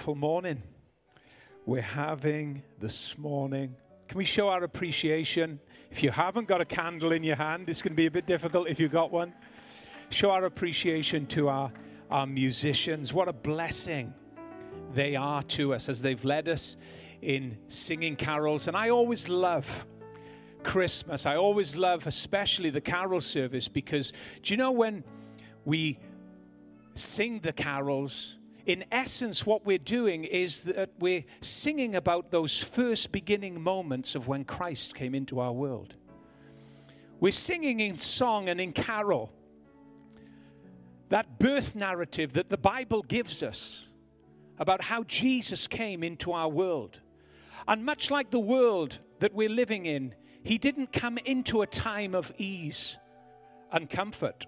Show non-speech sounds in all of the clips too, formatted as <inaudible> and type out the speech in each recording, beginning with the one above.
Wonderful morning we're having this morning. Can we show our appreciation? If you haven't got a candle in your hand, it's going to be a bit difficult if you've got one. Show our appreciation to our, our musicians. What a blessing they are to us as they've led us in singing carols. And I always love Christmas. I always love, especially the carol service, because do you know when we sing the carols? In essence, what we're doing is that we're singing about those first beginning moments of when Christ came into our world. We're singing in song and in carol that birth narrative that the Bible gives us about how Jesus came into our world. And much like the world that we're living in, he didn't come into a time of ease and comfort.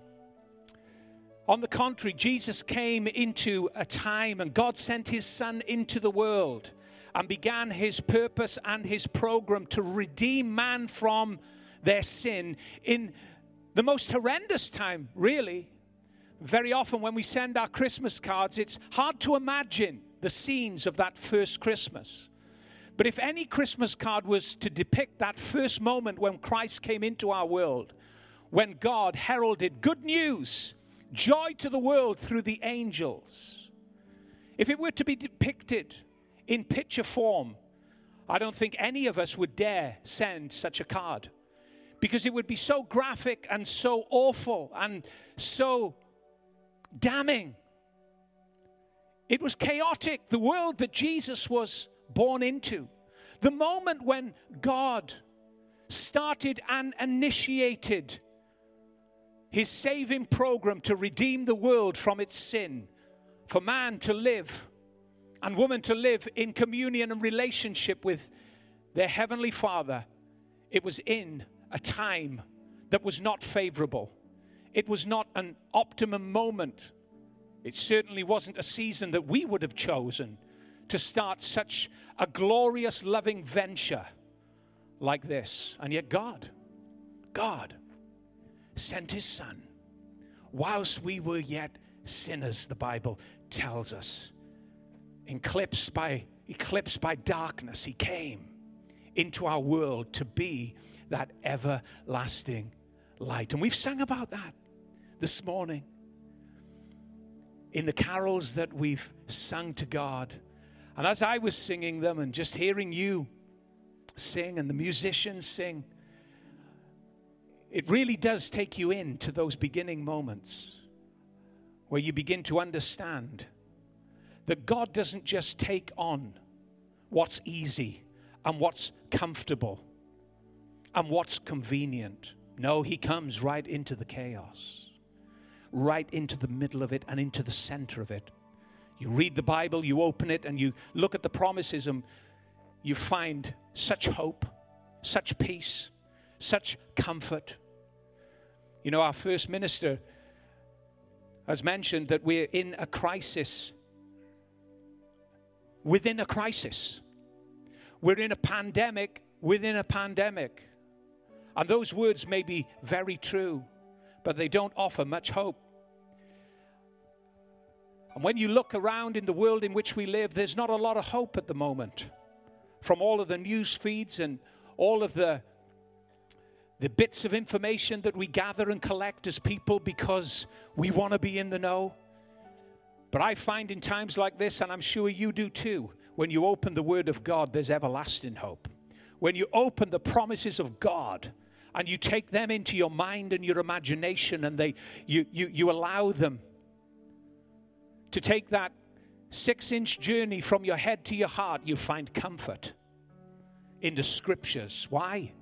On the contrary, Jesus came into a time and God sent his son into the world and began his purpose and his program to redeem man from their sin in the most horrendous time, really. Very often, when we send our Christmas cards, it's hard to imagine the scenes of that first Christmas. But if any Christmas card was to depict that first moment when Christ came into our world, when God heralded good news joy to the world through the angels. If it were to be depicted in picture form, I don't think any of us would dare send such a card because it would be so graphic and so awful and so damning. It was chaotic, the world that Jesus was born into. The moment when God started and initiated his saving program to redeem the world from its sin, for man to live and woman to live in communion and relationship with their heavenly Father, it was in a time that was not favorable. It was not an optimum moment. It certainly wasn't a season that we would have chosen to start such a glorious, loving venture like this. And yet, God, God, sent his son whilst we were yet sinners, the Bible tells us. Eclipsed by, eclipsed by darkness, he came into our world to be that everlasting light. And we've sung about that this morning in the carols that we've sung to God. And as I was singing them and just hearing you sing and the musicians sing, it really does take you into those beginning moments where you begin to understand that God doesn't just take on what's easy and what's comfortable and what's convenient. No, He comes right into the chaos, right into the middle of it and into the center of it. You read the Bible, you open it, and you look at the promises, and you find such hope, such peace, such comfort. You know, our first minister has mentioned that we're in a crisis. Within a crisis. We're in a pandemic within a pandemic. And those words may be very true, but they don't offer much hope. And when you look around in the world in which we live, there's not a lot of hope at the moment. From all of the news feeds and all of the the bits of information that we gather and collect as people because we want to be in the know. But I find in times like this, and I'm sure you do too, when you open the Word of God, there's everlasting hope. When you open the promises of God, and you take them into your mind and your imagination and they you you, you allow them to take that six inch journey from your head to your heart you find comfort in the scriptures why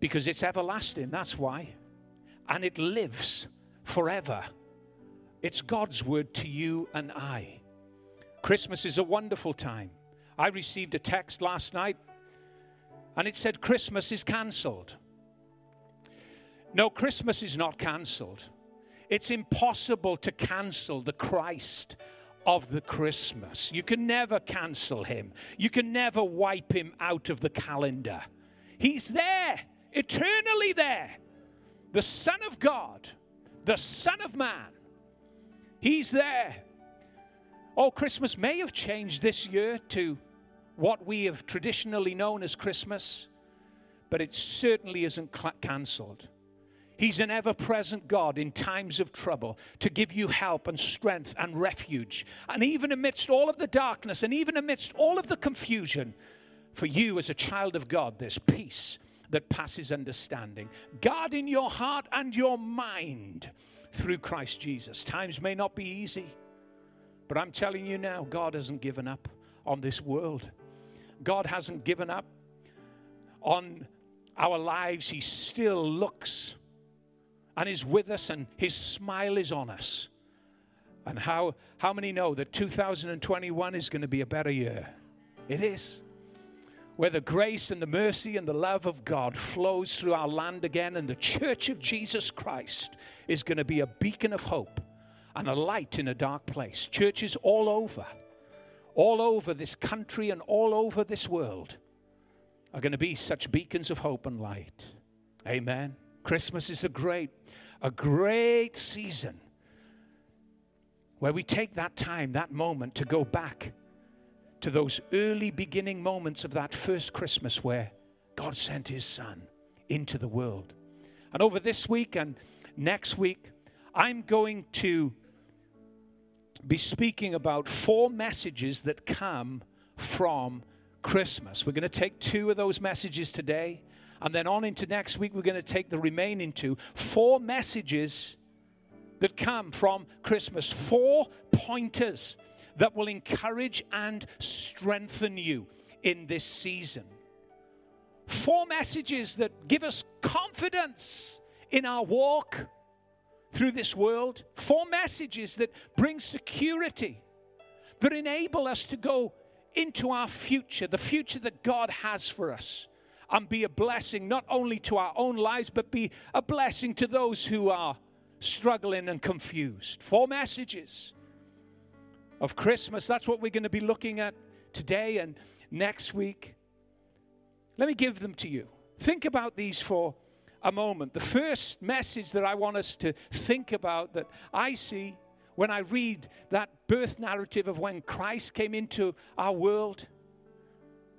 because it's everlasting, that's why. And it lives forever. It's God's word to you and I. Christmas is a wonderful time. I received a text last night and it said Christmas is cancelled. No, Christmas is not cancelled. It's impossible to cancel the Christ of the Christmas. You can never cancel him, you can never wipe him out of the calendar. He's there eternally there. The Son of God, the Son of Man, He's there. Oh, Christmas may have changed this year to what we have traditionally known as Christmas, but it certainly isn't cl- cancelled. He's an ever present God in times of trouble to give you help and strength and refuge. And even amidst all of the darkness and even amidst all of the confusion, for you as a child of God, there's peace that passes understanding. Guard in your heart and your mind through Christ Jesus. Times may not be easy, but I'm telling you now, God hasn't given up on this world. God hasn't given up on our lives. He still looks and is with us, and His smile is on us. And how, how many know that 2021 is going to be a better year? It is where the grace and the mercy and the love of God flows through our land again, and the church of Jesus Christ is going to be a beacon of hope and a light in a dark place. Churches all over, all over this country and all over this world are going to be such beacons of hope and light. Amen. Christmas is a great, a great season where we take that time, that moment to go back to those early beginning moments of that first Christmas where God sent his son into the world. And over this week and next week, I'm going to be speaking about four messages that come from Christmas. We're going to take two of those messages today, and then on into next week, we're going to take the remaining two. Four messages that come from Christmas, four pointers that will encourage and strengthen you in this season. Four messages that give us confidence in our walk through this world. Four messages that bring security, that enable us to go into our future, the future that God has for us, and be a blessing not only to our own lives, but be a blessing to those who are struggling and confused. Four messages of Christmas. That's what we're going to be looking at today and next week. Let me give them to you. Think about these for a moment. The first message that I want us to think about that I see when I read that birth narrative of when Christ came into our world,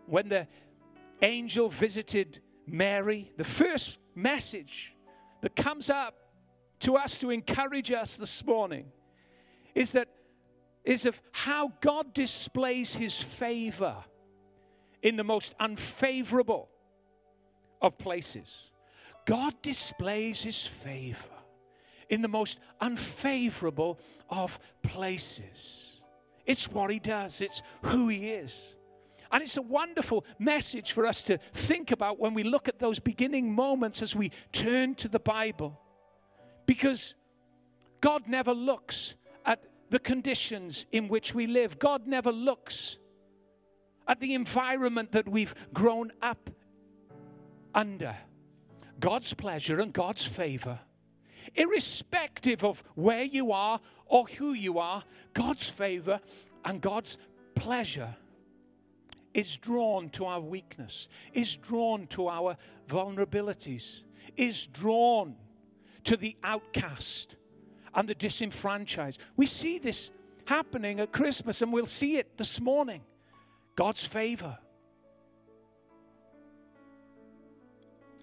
when the angel visited Mary, the first message that comes up to us to encourage us this morning is that is of how God displays his favor in the most unfavorable of places. God displays his favor in the most unfavorable of places. It's what he does, it's who he is. And it's a wonderful message for us to think about when we look at those beginning moments as we turn to the Bible. Because God never looks the conditions in which we live. God never looks at the environment that we've grown up under. God's pleasure and God's favor, irrespective of where you are or who you are, God's favor and God's pleasure is drawn to our weakness, is drawn to our vulnerabilities, is drawn to the outcast and the disenfranchised. We see this happening at Christmas, and we'll see it this morning. God's favor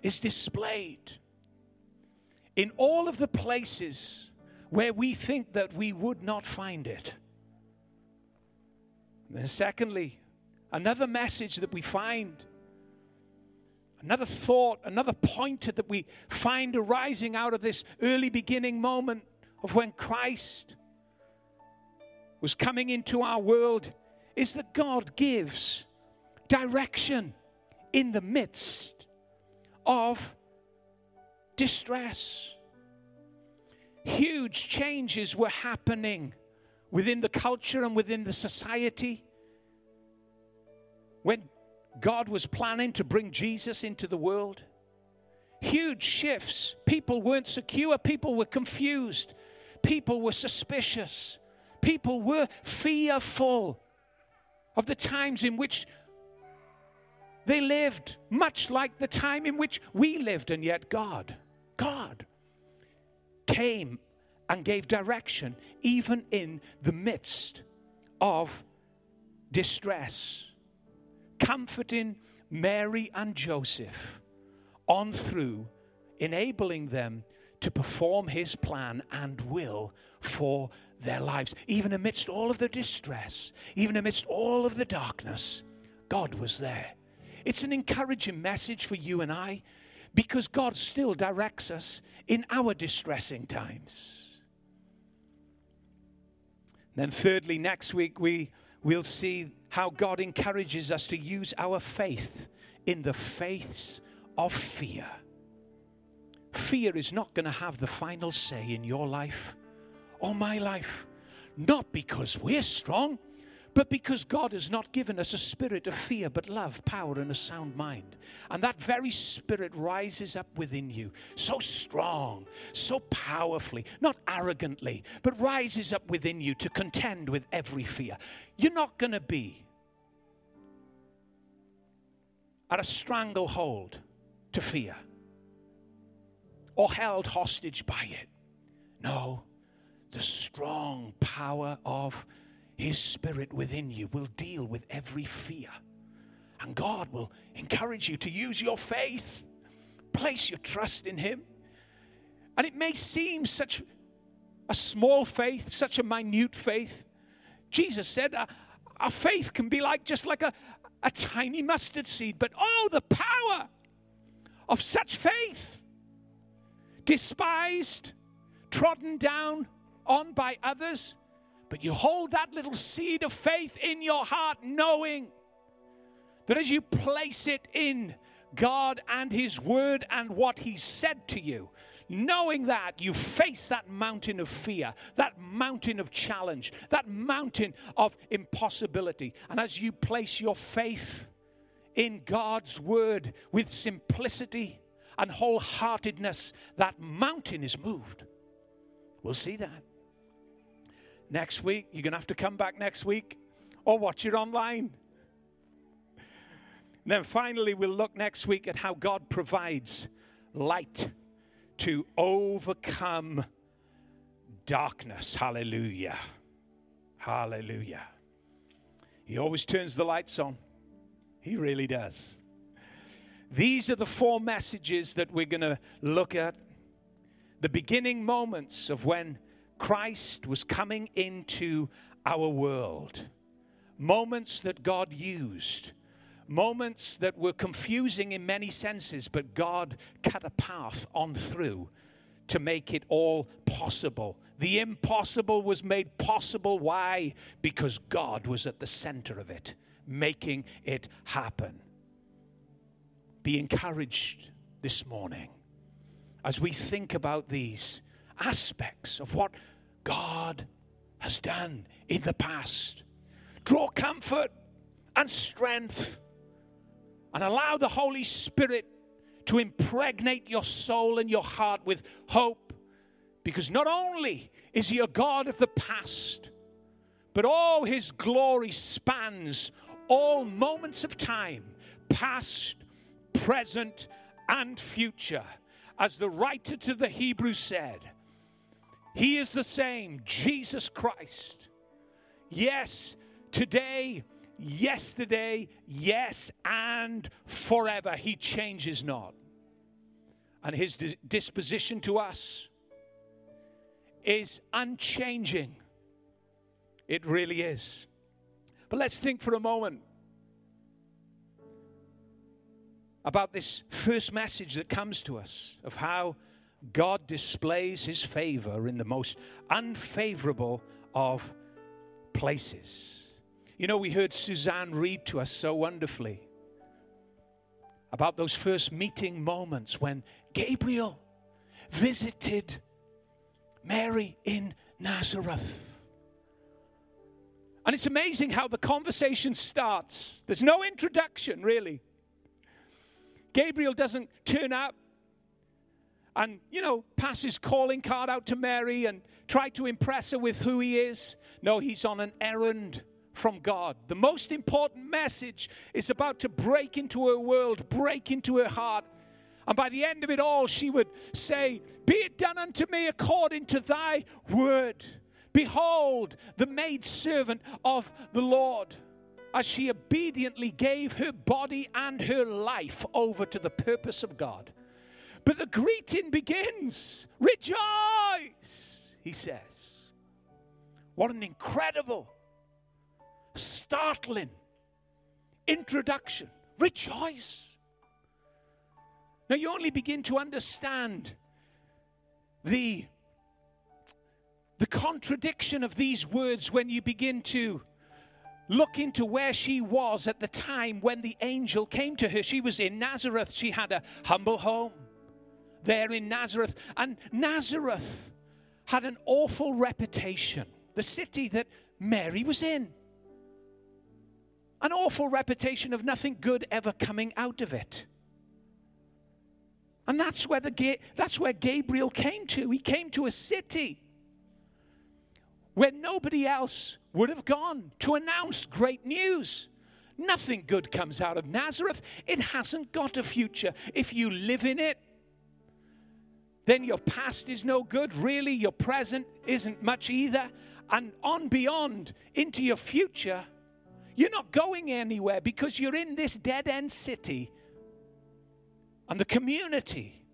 is displayed in all of the places where we think that we would not find it. And then, secondly, another message that we find, another thought, another pointer that we find arising out of this early beginning moment of when Christ was coming into our world is that God gives direction in the midst of distress. Huge changes were happening within the culture and within the society. When God was planning to bring Jesus into the world, huge shifts. People weren't secure, people were confused, people were suspicious, people were fearful of the times in which they lived, much like the time in which we lived, and yet God, God came and gave direction even in the midst of distress, comforting Mary and Joseph on through, enabling them to perform his plan and will for their lives. Even amidst all of the distress, even amidst all of the darkness, God was there. It's an encouraging message for you and I because God still directs us in our distressing times. Then, thirdly, next week we will see how God encourages us to use our faith in the face of fear. Fear is not going to have the final say in your life or my life. Not because we're strong, but because God has not given us a spirit of fear, but love, power, and a sound mind. And that very spirit rises up within you so strong, so powerfully, not arrogantly, but rises up within you to contend with every fear. You're not going to be at a stranglehold to fear or held hostage by it. No, the strong power of His Spirit within you will deal with every fear. And God will encourage you to use your faith, place your trust in Him. And it may seem such a small faith, such a minute faith. Jesus said, uh, our faith can be like just like a, a tiny mustard seed, but oh, the power of such faith. Despised, trodden down on by others, but you hold that little seed of faith in your heart, knowing that as you place it in God and His Word and what He said to you, knowing that you face that mountain of fear, that mountain of challenge, that mountain of impossibility. And as you place your faith in God's word with simplicity and wholeheartedness, that mountain is moved. We'll see that. Next week, you're going to have to come back next week or watch it online. And then finally, we'll look next week at how God provides light to overcome darkness. Hallelujah. Hallelujah. He always turns the lights on. He really does. These are the four messages that we're going to look at. The beginning moments of when Christ was coming into our world. Moments that God used moments that were confusing in many senses, but God cut a path on through to make it all possible. The impossible was made possible. Why? Because God was at the center of it, making it happen. Be encouraged this morning as we think about these aspects of what God has done in the past. Draw comfort and strength and allow the Holy Spirit to impregnate your soul and your heart with hope. Because not only is He a God of the past, but all His glory spans all moments of time, past, present, and future. As the writer to the Hebrews said, He is the same, Jesus Christ. Yes, today yesterday, yes, and forever. He changes not. And his disposition to us is unchanging. It really is. But let's think for a moment about this first message that comes to us of how God displays his favor in the most unfavorable of places. You know, we heard Suzanne read to us so wonderfully about those first meeting moments when Gabriel visited Mary in Nazareth. And it's amazing how the conversation starts. There's no introduction, really. Gabriel doesn't turn up and, you know, pass his calling card out to Mary and try to impress her with who he is. No, he's on an errand from God. The most important message is about to break into her world, break into her heart. And by the end of it all, she would say, Be it done unto me according to thy word. Behold, the maid servant of the Lord, as she obediently gave her body and her life over to the purpose of God. But the greeting begins Rejoice, he says. What an incredible, startling introduction. Rejoice. Now, you only begin to understand the, the contradiction of these words when you begin to look into where she was at the time when the angel came to her. She was in Nazareth, she had a humble home there in Nazareth. And Nazareth had an awful reputation, the city that Mary was in. An awful reputation of nothing good ever coming out of it. And that's where, the, that's where Gabriel came to. He came to a city where nobody else would have gone to announce great news. Nothing good comes out of Nazareth. It hasn't got a future. If you live in it, then your past is no good. Really, your present isn't much either. And on beyond into your future, you're not going anywhere because you're in this dead end city and the community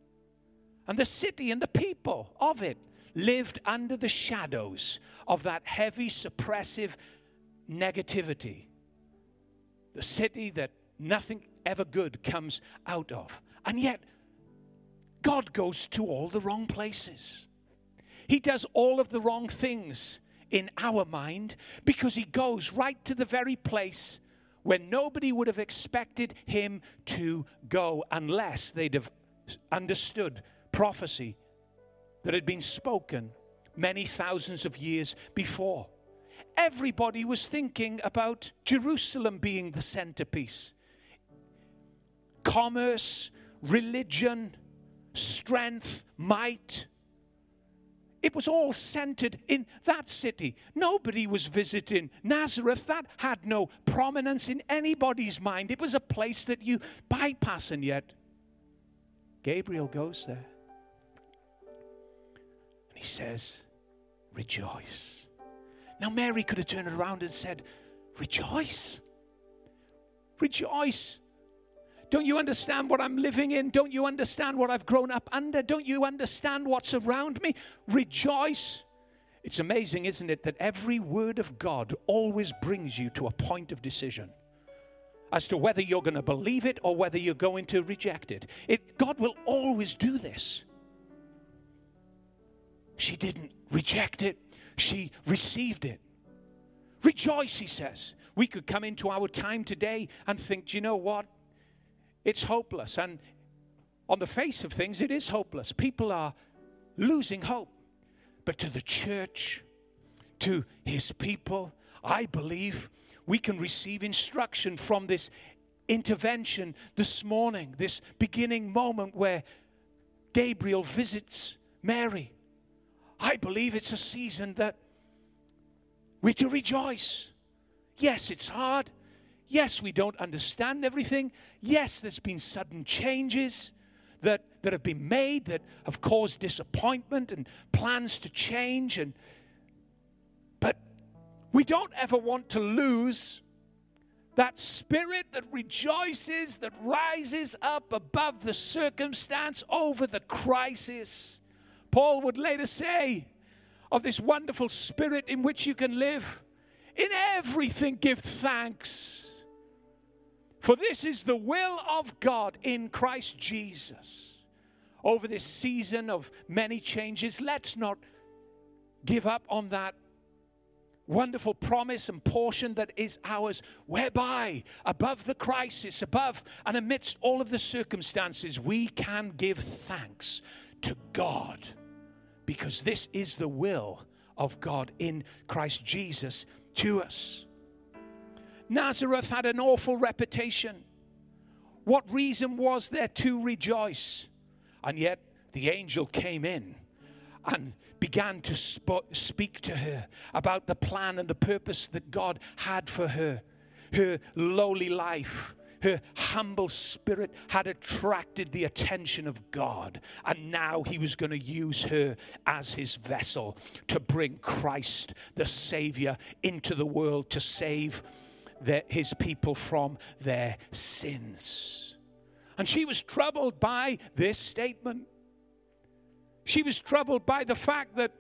and the city and the people of it lived under the shadows of that heavy, suppressive negativity. The city that nothing ever good comes out of. And yet, God goes to all the wrong places. He does all of the wrong things in our mind because He goes right to the very place where nobody would have expected him to go unless they'd have understood prophecy that had been spoken many thousands of years before. Everybody was thinking about Jerusalem being the centerpiece. Commerce, religion, strength, might, it was all centered in that city. Nobody was visiting Nazareth. That had no prominence in anybody's mind. It was a place that you bypass, and yet Gabriel goes there. And he says, Rejoice. Now, Mary could have turned around and said, Rejoice. Rejoice. Don't you understand what I'm living in? Don't you understand what I've grown up under? Don't you understand what's around me? Rejoice. It's amazing, isn't it, that every word of God always brings you to a point of decision as to whether you're going to believe it or whether you're going to reject it. it. God will always do this. She didn't reject it, she received it. Rejoice, he says. We could come into our time today and think, do you know what? it's hopeless. And on the face of things, it is hopeless. People are losing hope. But to the church, to his people, I believe we can receive instruction from this intervention this morning, this beginning moment where Gabriel visits Mary. I believe it's a season that we're to rejoice. Yes, it's hard. Yes, we don't understand everything. Yes, there's been sudden changes that, that have been made that have caused disappointment and plans to change. And, but we don't ever want to lose that spirit that rejoices, that rises up above the circumstance, over the crisis. Paul would later say of this wonderful spirit in which you can live. In everything, give thanks for this is the will of God in Christ Jesus. Over this season of many changes, let's not give up on that wonderful promise and portion that is ours, whereby above the crisis, above and amidst all of the circumstances, we can give thanks to God because this is the will of God in Christ Jesus to us. Nazareth had an awful reputation. What reason was there to rejoice? And yet the angel came in and began to sp- speak to her about the plan and the purpose that God had for her, her lowly life, her humble spirit had attracted the attention of God. And now he was going to use her as his vessel to bring Christ, the Savior, into the world to save his people from their sins. And she was troubled by this statement. She was troubled by the fact that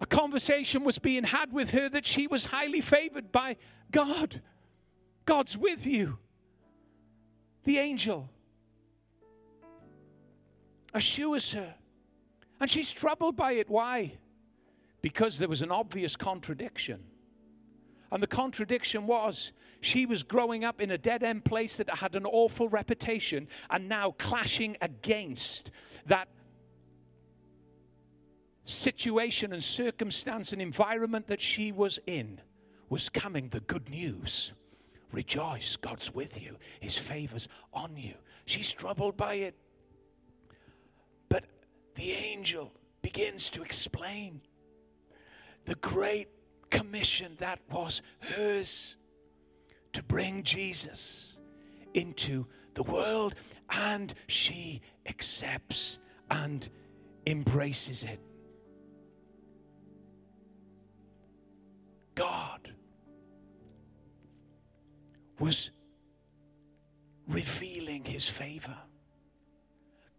a conversation was being had with her that she was highly favored by God. God's with you. The angel assures her. And she's troubled by it. Why? Because there was an obvious contradiction. And the contradiction was she was growing up in a dead end place that had an awful reputation and now clashing against that situation and circumstance and environment that she was in was coming the good news Rejoice, God's with you, His favor's on you. She's troubled by it. But the angel begins to explain the great commission that was hers to bring Jesus into the world, and she accepts and embraces it. God was revealing his favor.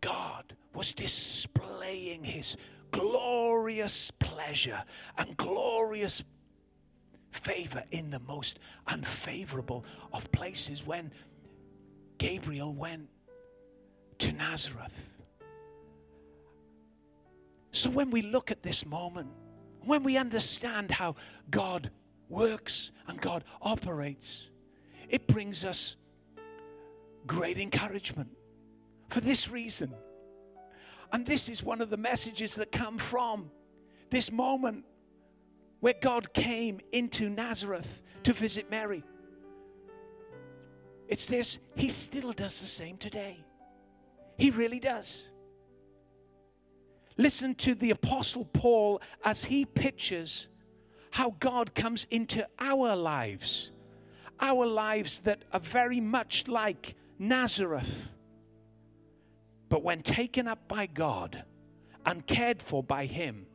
God was displaying his glorious pleasure and glorious favor in the most unfavorable of places when Gabriel went to Nazareth. So when we look at this moment, when we understand how God works and God operates, it brings us great encouragement for this reason. And this is one of the messages that come from this moment where God came into Nazareth to visit Mary. It's this, He still does the same today. He really does. Listen to the Apostle Paul as he pictures how God comes into our lives our lives that are very much like Nazareth. But when taken up by God and cared for by Him,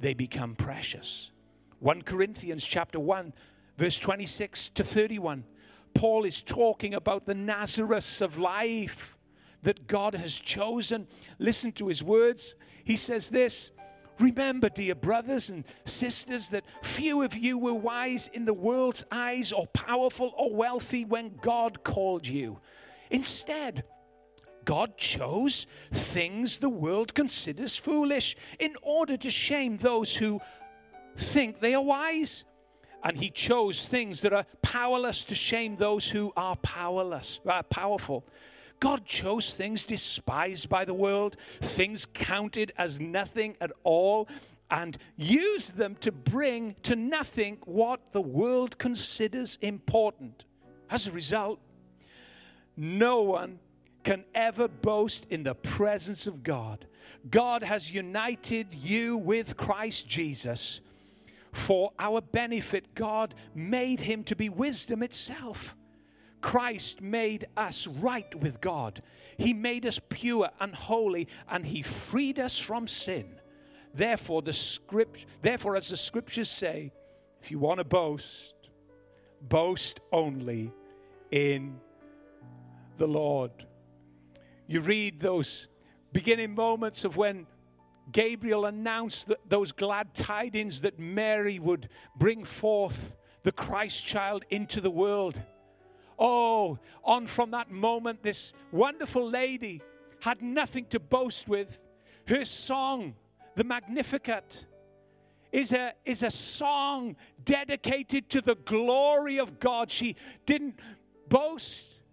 they become precious. 1 Corinthians chapter 1, verse 26 to 31. Paul is talking about the Nazareths of life that God has chosen. Listen to his words. He says this Remember, dear brothers and sisters, that few of you were wise in the world's eyes or powerful or wealthy when God called you. Instead, God chose things the world considers foolish in order to shame those who think they are wise. And he chose things that are powerless to shame those who are powerless, uh, powerful. God chose things despised by the world, things counted as nothing at all, and used them to bring to nothing what the world considers important. As a result, no one can ever boast in the presence of God. God has united you with Christ Jesus. For our benefit, God made him to be wisdom itself Christ made us right with God. He made us pure and holy, and He freed us from sin. Therefore, the script, therefore, as the scriptures say, if you want to boast, boast only in the Lord. You read those beginning moments of when Gabriel announced that those glad tidings that Mary would bring forth the Christ child into the world. Oh, on from that moment, this wonderful lady had nothing to boast with. Her song, the Magnificat, is a, is a song dedicated to the glory of God. She didn't boast,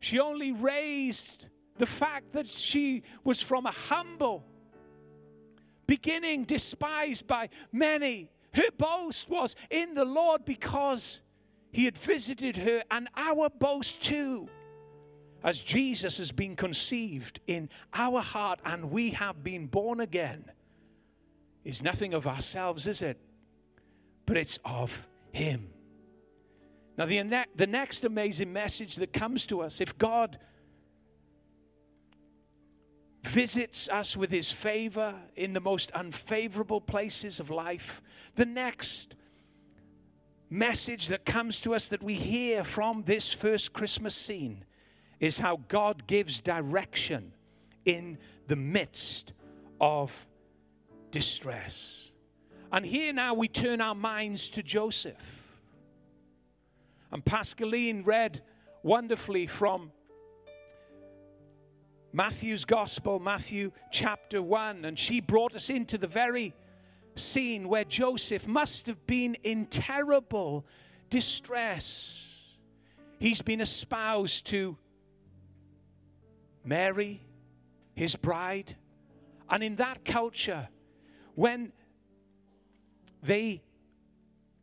she only raised the fact that she was from a humble beginning, despised by many. Her boast was in the Lord because he had visited her, and our boast too, as Jesus has been conceived in our heart and we have been born again, is nothing of ourselves, is it? But it's of Him. Now, the, ne- the next amazing message that comes to us if God visits us with his favor in the most unfavorable places of life, the next message that comes to us that we hear from this first Christmas scene is how God gives direction in the midst of distress. And here now we turn our minds to Joseph. And Pascaline read wonderfully from Matthew's Gospel, Matthew chapter 1, and she brought us into the very scene where Joseph must have been in terrible distress. He's been espoused to Mary, his bride, and in that culture, when they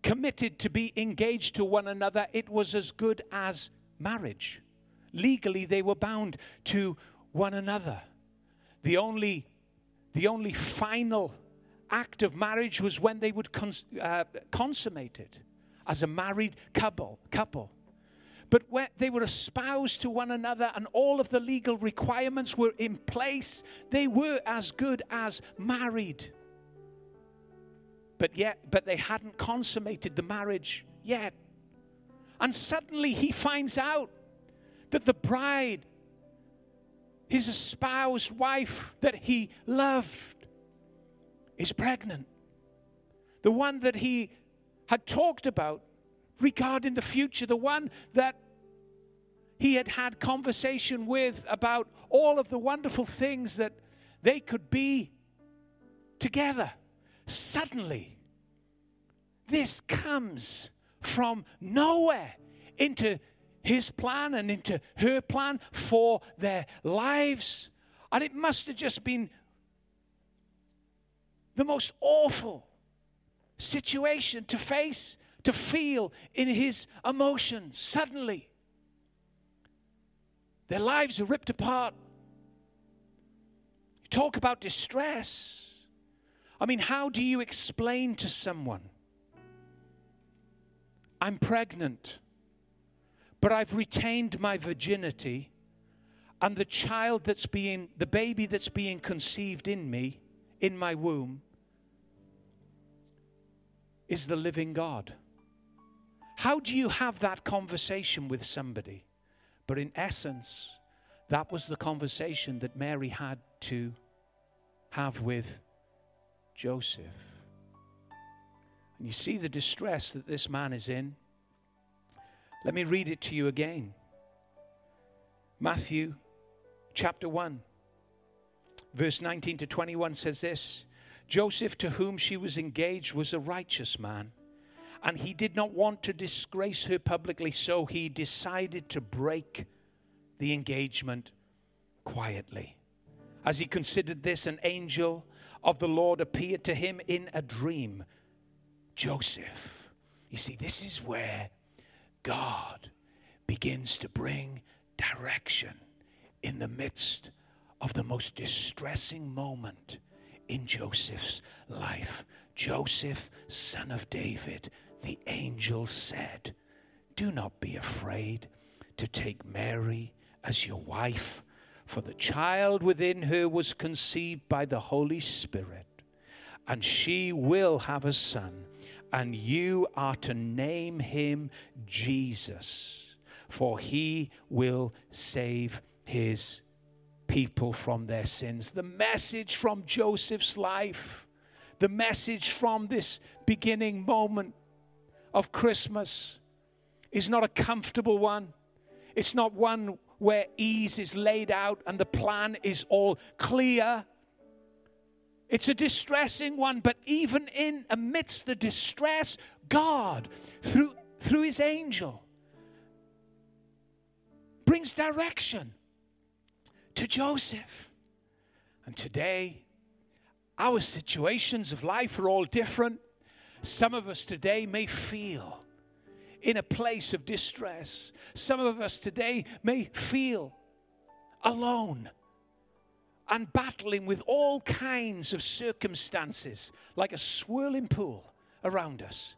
committed to be engaged to one another, it was as good as marriage. Legally, they were bound to one another. The only, the only final act of marriage was when they would cons- uh, consummate it as a married couple. couple. But when they were espoused to one another and all of the legal requirements were in place, they were as good as married. But yet, but they hadn't consummated the marriage yet. And suddenly he finds out that the bride, his espoused wife that he loved, is pregnant. The one that he had talked about regarding the future, the one that he had had conversation with about all of the wonderful things that they could be together. Suddenly, this comes from nowhere into his plan and into her plan for their lives. And it must have just been the most awful situation to face to feel in his emotions. Suddenly, their lives are ripped apart. You talk about distress. I mean, how do you explain to someone, I'm pregnant, but I've retained my virginity, and the child that's being, the baby that's being conceived in me, in my womb, is the living God? How do you have that conversation with somebody? But in essence, that was the conversation that Mary had to have with Joseph. And you see the distress that this man is in. Let me read it to you again. Matthew chapter 1, verse 19 to 21 says this Joseph, to whom she was engaged, was a righteous man and he did not want to disgrace her publicly, so he decided to break the engagement quietly. As he considered this, an angel of the Lord appeared to him in a dream. Joseph. You see, this is where God begins to bring direction in the midst of the most distressing moment in Joseph's life. Joseph, son of David, the angel said, Do not be afraid to take Mary as your wife, for the child within her was conceived by the Holy Spirit, and she will have a son, and you are to name him Jesus, for he will save his people from their sins. The message from Joseph's life, the message from this beginning moment of Christmas is not a comfortable one. It's not one where ease is laid out and the plan is all clear. It's a distressing one, but even in amidst the distress, God, through, through his angel, brings direction to Joseph. And today, our situations of life are all different. Some of us today may feel in a place of distress. Some of us today may feel alone and battling with all kinds of circumstances like a swirling pool around us.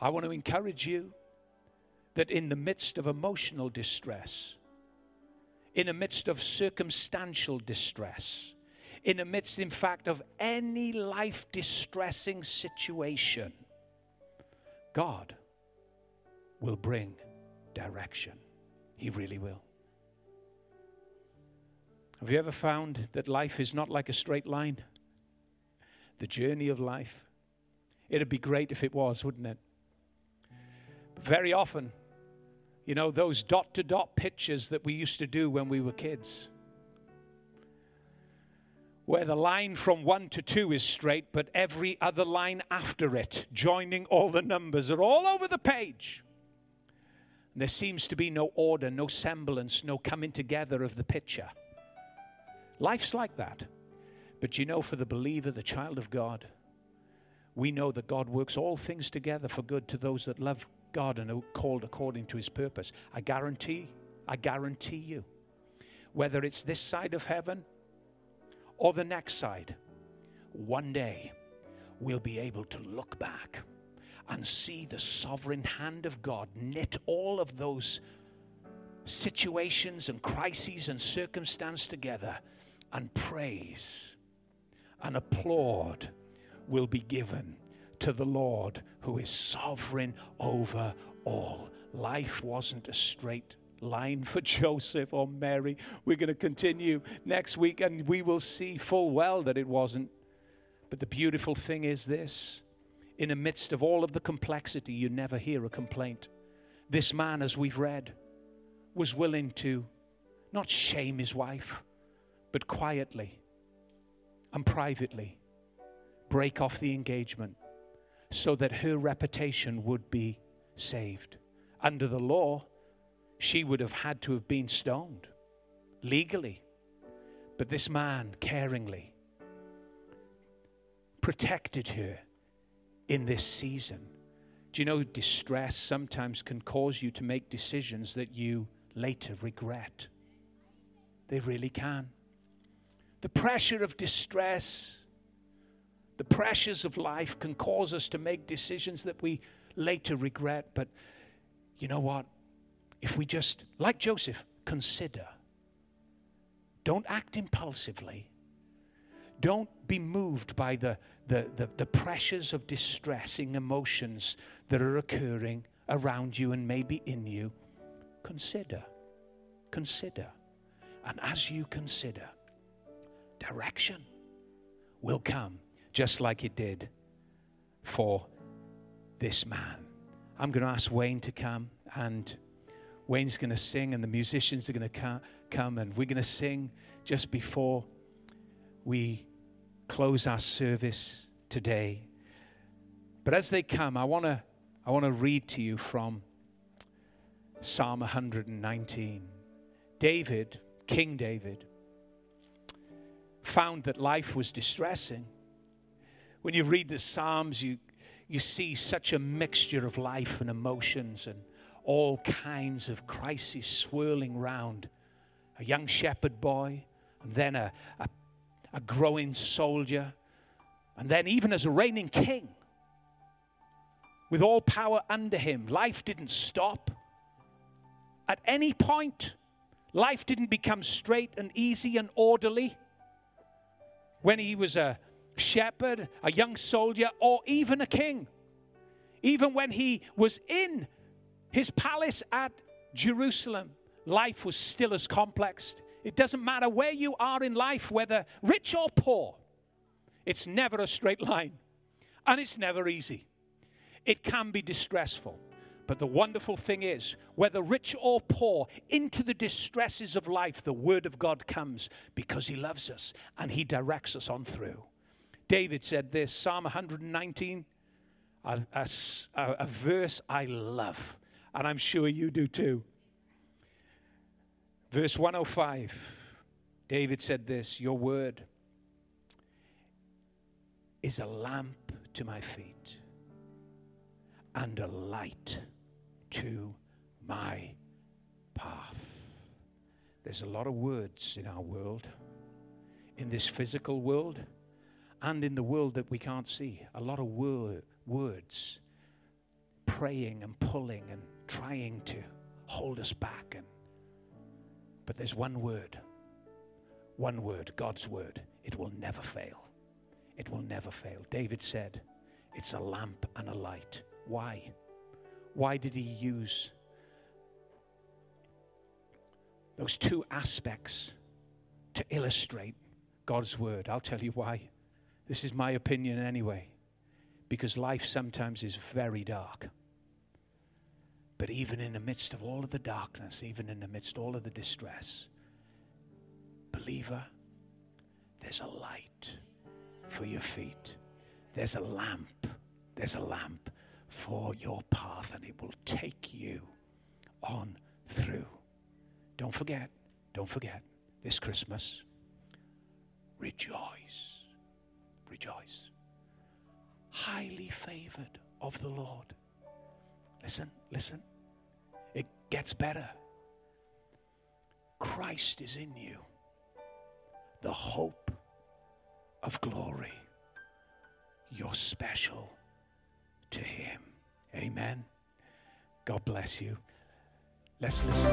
I want to encourage you that in the midst of emotional distress, in the midst of circumstantial distress, in the midst, in fact, of any life distressing situation, God will bring direction. He really will. Have you ever found that life is not like a straight line? The journey of life. It'd be great if it was, wouldn't it? But very often, you know, those dot to dot pictures that we used to do when we were kids, where the line from one to two is straight, but every other line after it, joining all the numbers, are all over the page. And there seems to be no order, no semblance, no coming together of the picture. Life's like that. But you know, for the believer, the child of God, we know that God works all things together for good to those that love God and called according to his purpose. I guarantee, I guarantee you, whether it's this side of heaven or the next side, one day we'll be able to look back and see the sovereign hand of God knit all of those situations and crises and circumstance together and praise and applaud will be given to the Lord who is sovereign over all. Life wasn't a straight line for <laughs> Joseph or Mary. We're going to continue next week and we will see full well that it wasn't. But the beautiful thing is this in the midst of all of the complexity, you never hear a complaint. This man, as we've read, was willing to not shame his wife, but quietly and privately break off the engagement so that her reputation would be saved. Under the law, she would have had to have been stoned legally. But this man caringly protected her in this season. Do you know distress sometimes can cause you to make decisions that you later regret? They really can. The pressure of distress the pressures of life can cause us to make decisions that we later regret. But you know what? If we just, like Joseph, consider, don't act impulsively, don't be moved by the, the, the, the pressures of distressing emotions that are occurring around you and maybe in you. Consider, consider. And as you consider, direction will come just like it did for this man. I'm going to ask Wayne to come, and Wayne's going to sing, and the musicians are going to come, and we're going to sing just before we close our service today. But as they come, I want to I want to read to you from Psalm 119. David, King David, found that life was distressing when you read the Psalms, you, you see such a mixture of life and emotions and all kinds of crises swirling round. A young shepherd boy, and then a, a, a growing soldier, and then even as a reigning king, with all power under him, life didn't stop. At any point, life didn't become straight and easy and orderly. When he was a shepherd, a young soldier, or even a king. Even when he was in his palace at Jerusalem, life was still as complex. It doesn't matter where you are in life, whether rich or poor, it's never a straight line and it's never easy. It can be distressful. But the wonderful thing is, whether rich or poor, into the distresses of life, the Word of God comes because He loves us and He directs us on through. David said this Psalm 119, a, a, a, verse I love, and I'm sure you do too. Verse 105, David said this Your word is a lamp to my feet and a light to my path. There's a lot of words in our world, in this physical world and in the world that we can't see. A lot of wor- words praying and pulling and trying to hold us back. And, but there's one word, one word, God's word. It will never fail. It will never fail. David said, It's a lamp and a light. Why? Why did he use those two aspects to illustrate God's word? I'll tell you why. This is my opinion anyway. Because life sometimes is very dark. But even in the midst of all of the darkness, even in the midst of all of the distress, believer, there's a light for your feet. There's a lamp. There's a lamp for your path, and it will take you on through. Don't forget, don't forget, this Christmas, rejoice. Rejoice. Highly favored of the Lord. Listen, listen. It gets better. Christ is in you, the hope of glory. You're special to Him. Amen. God bless you. Let's listen.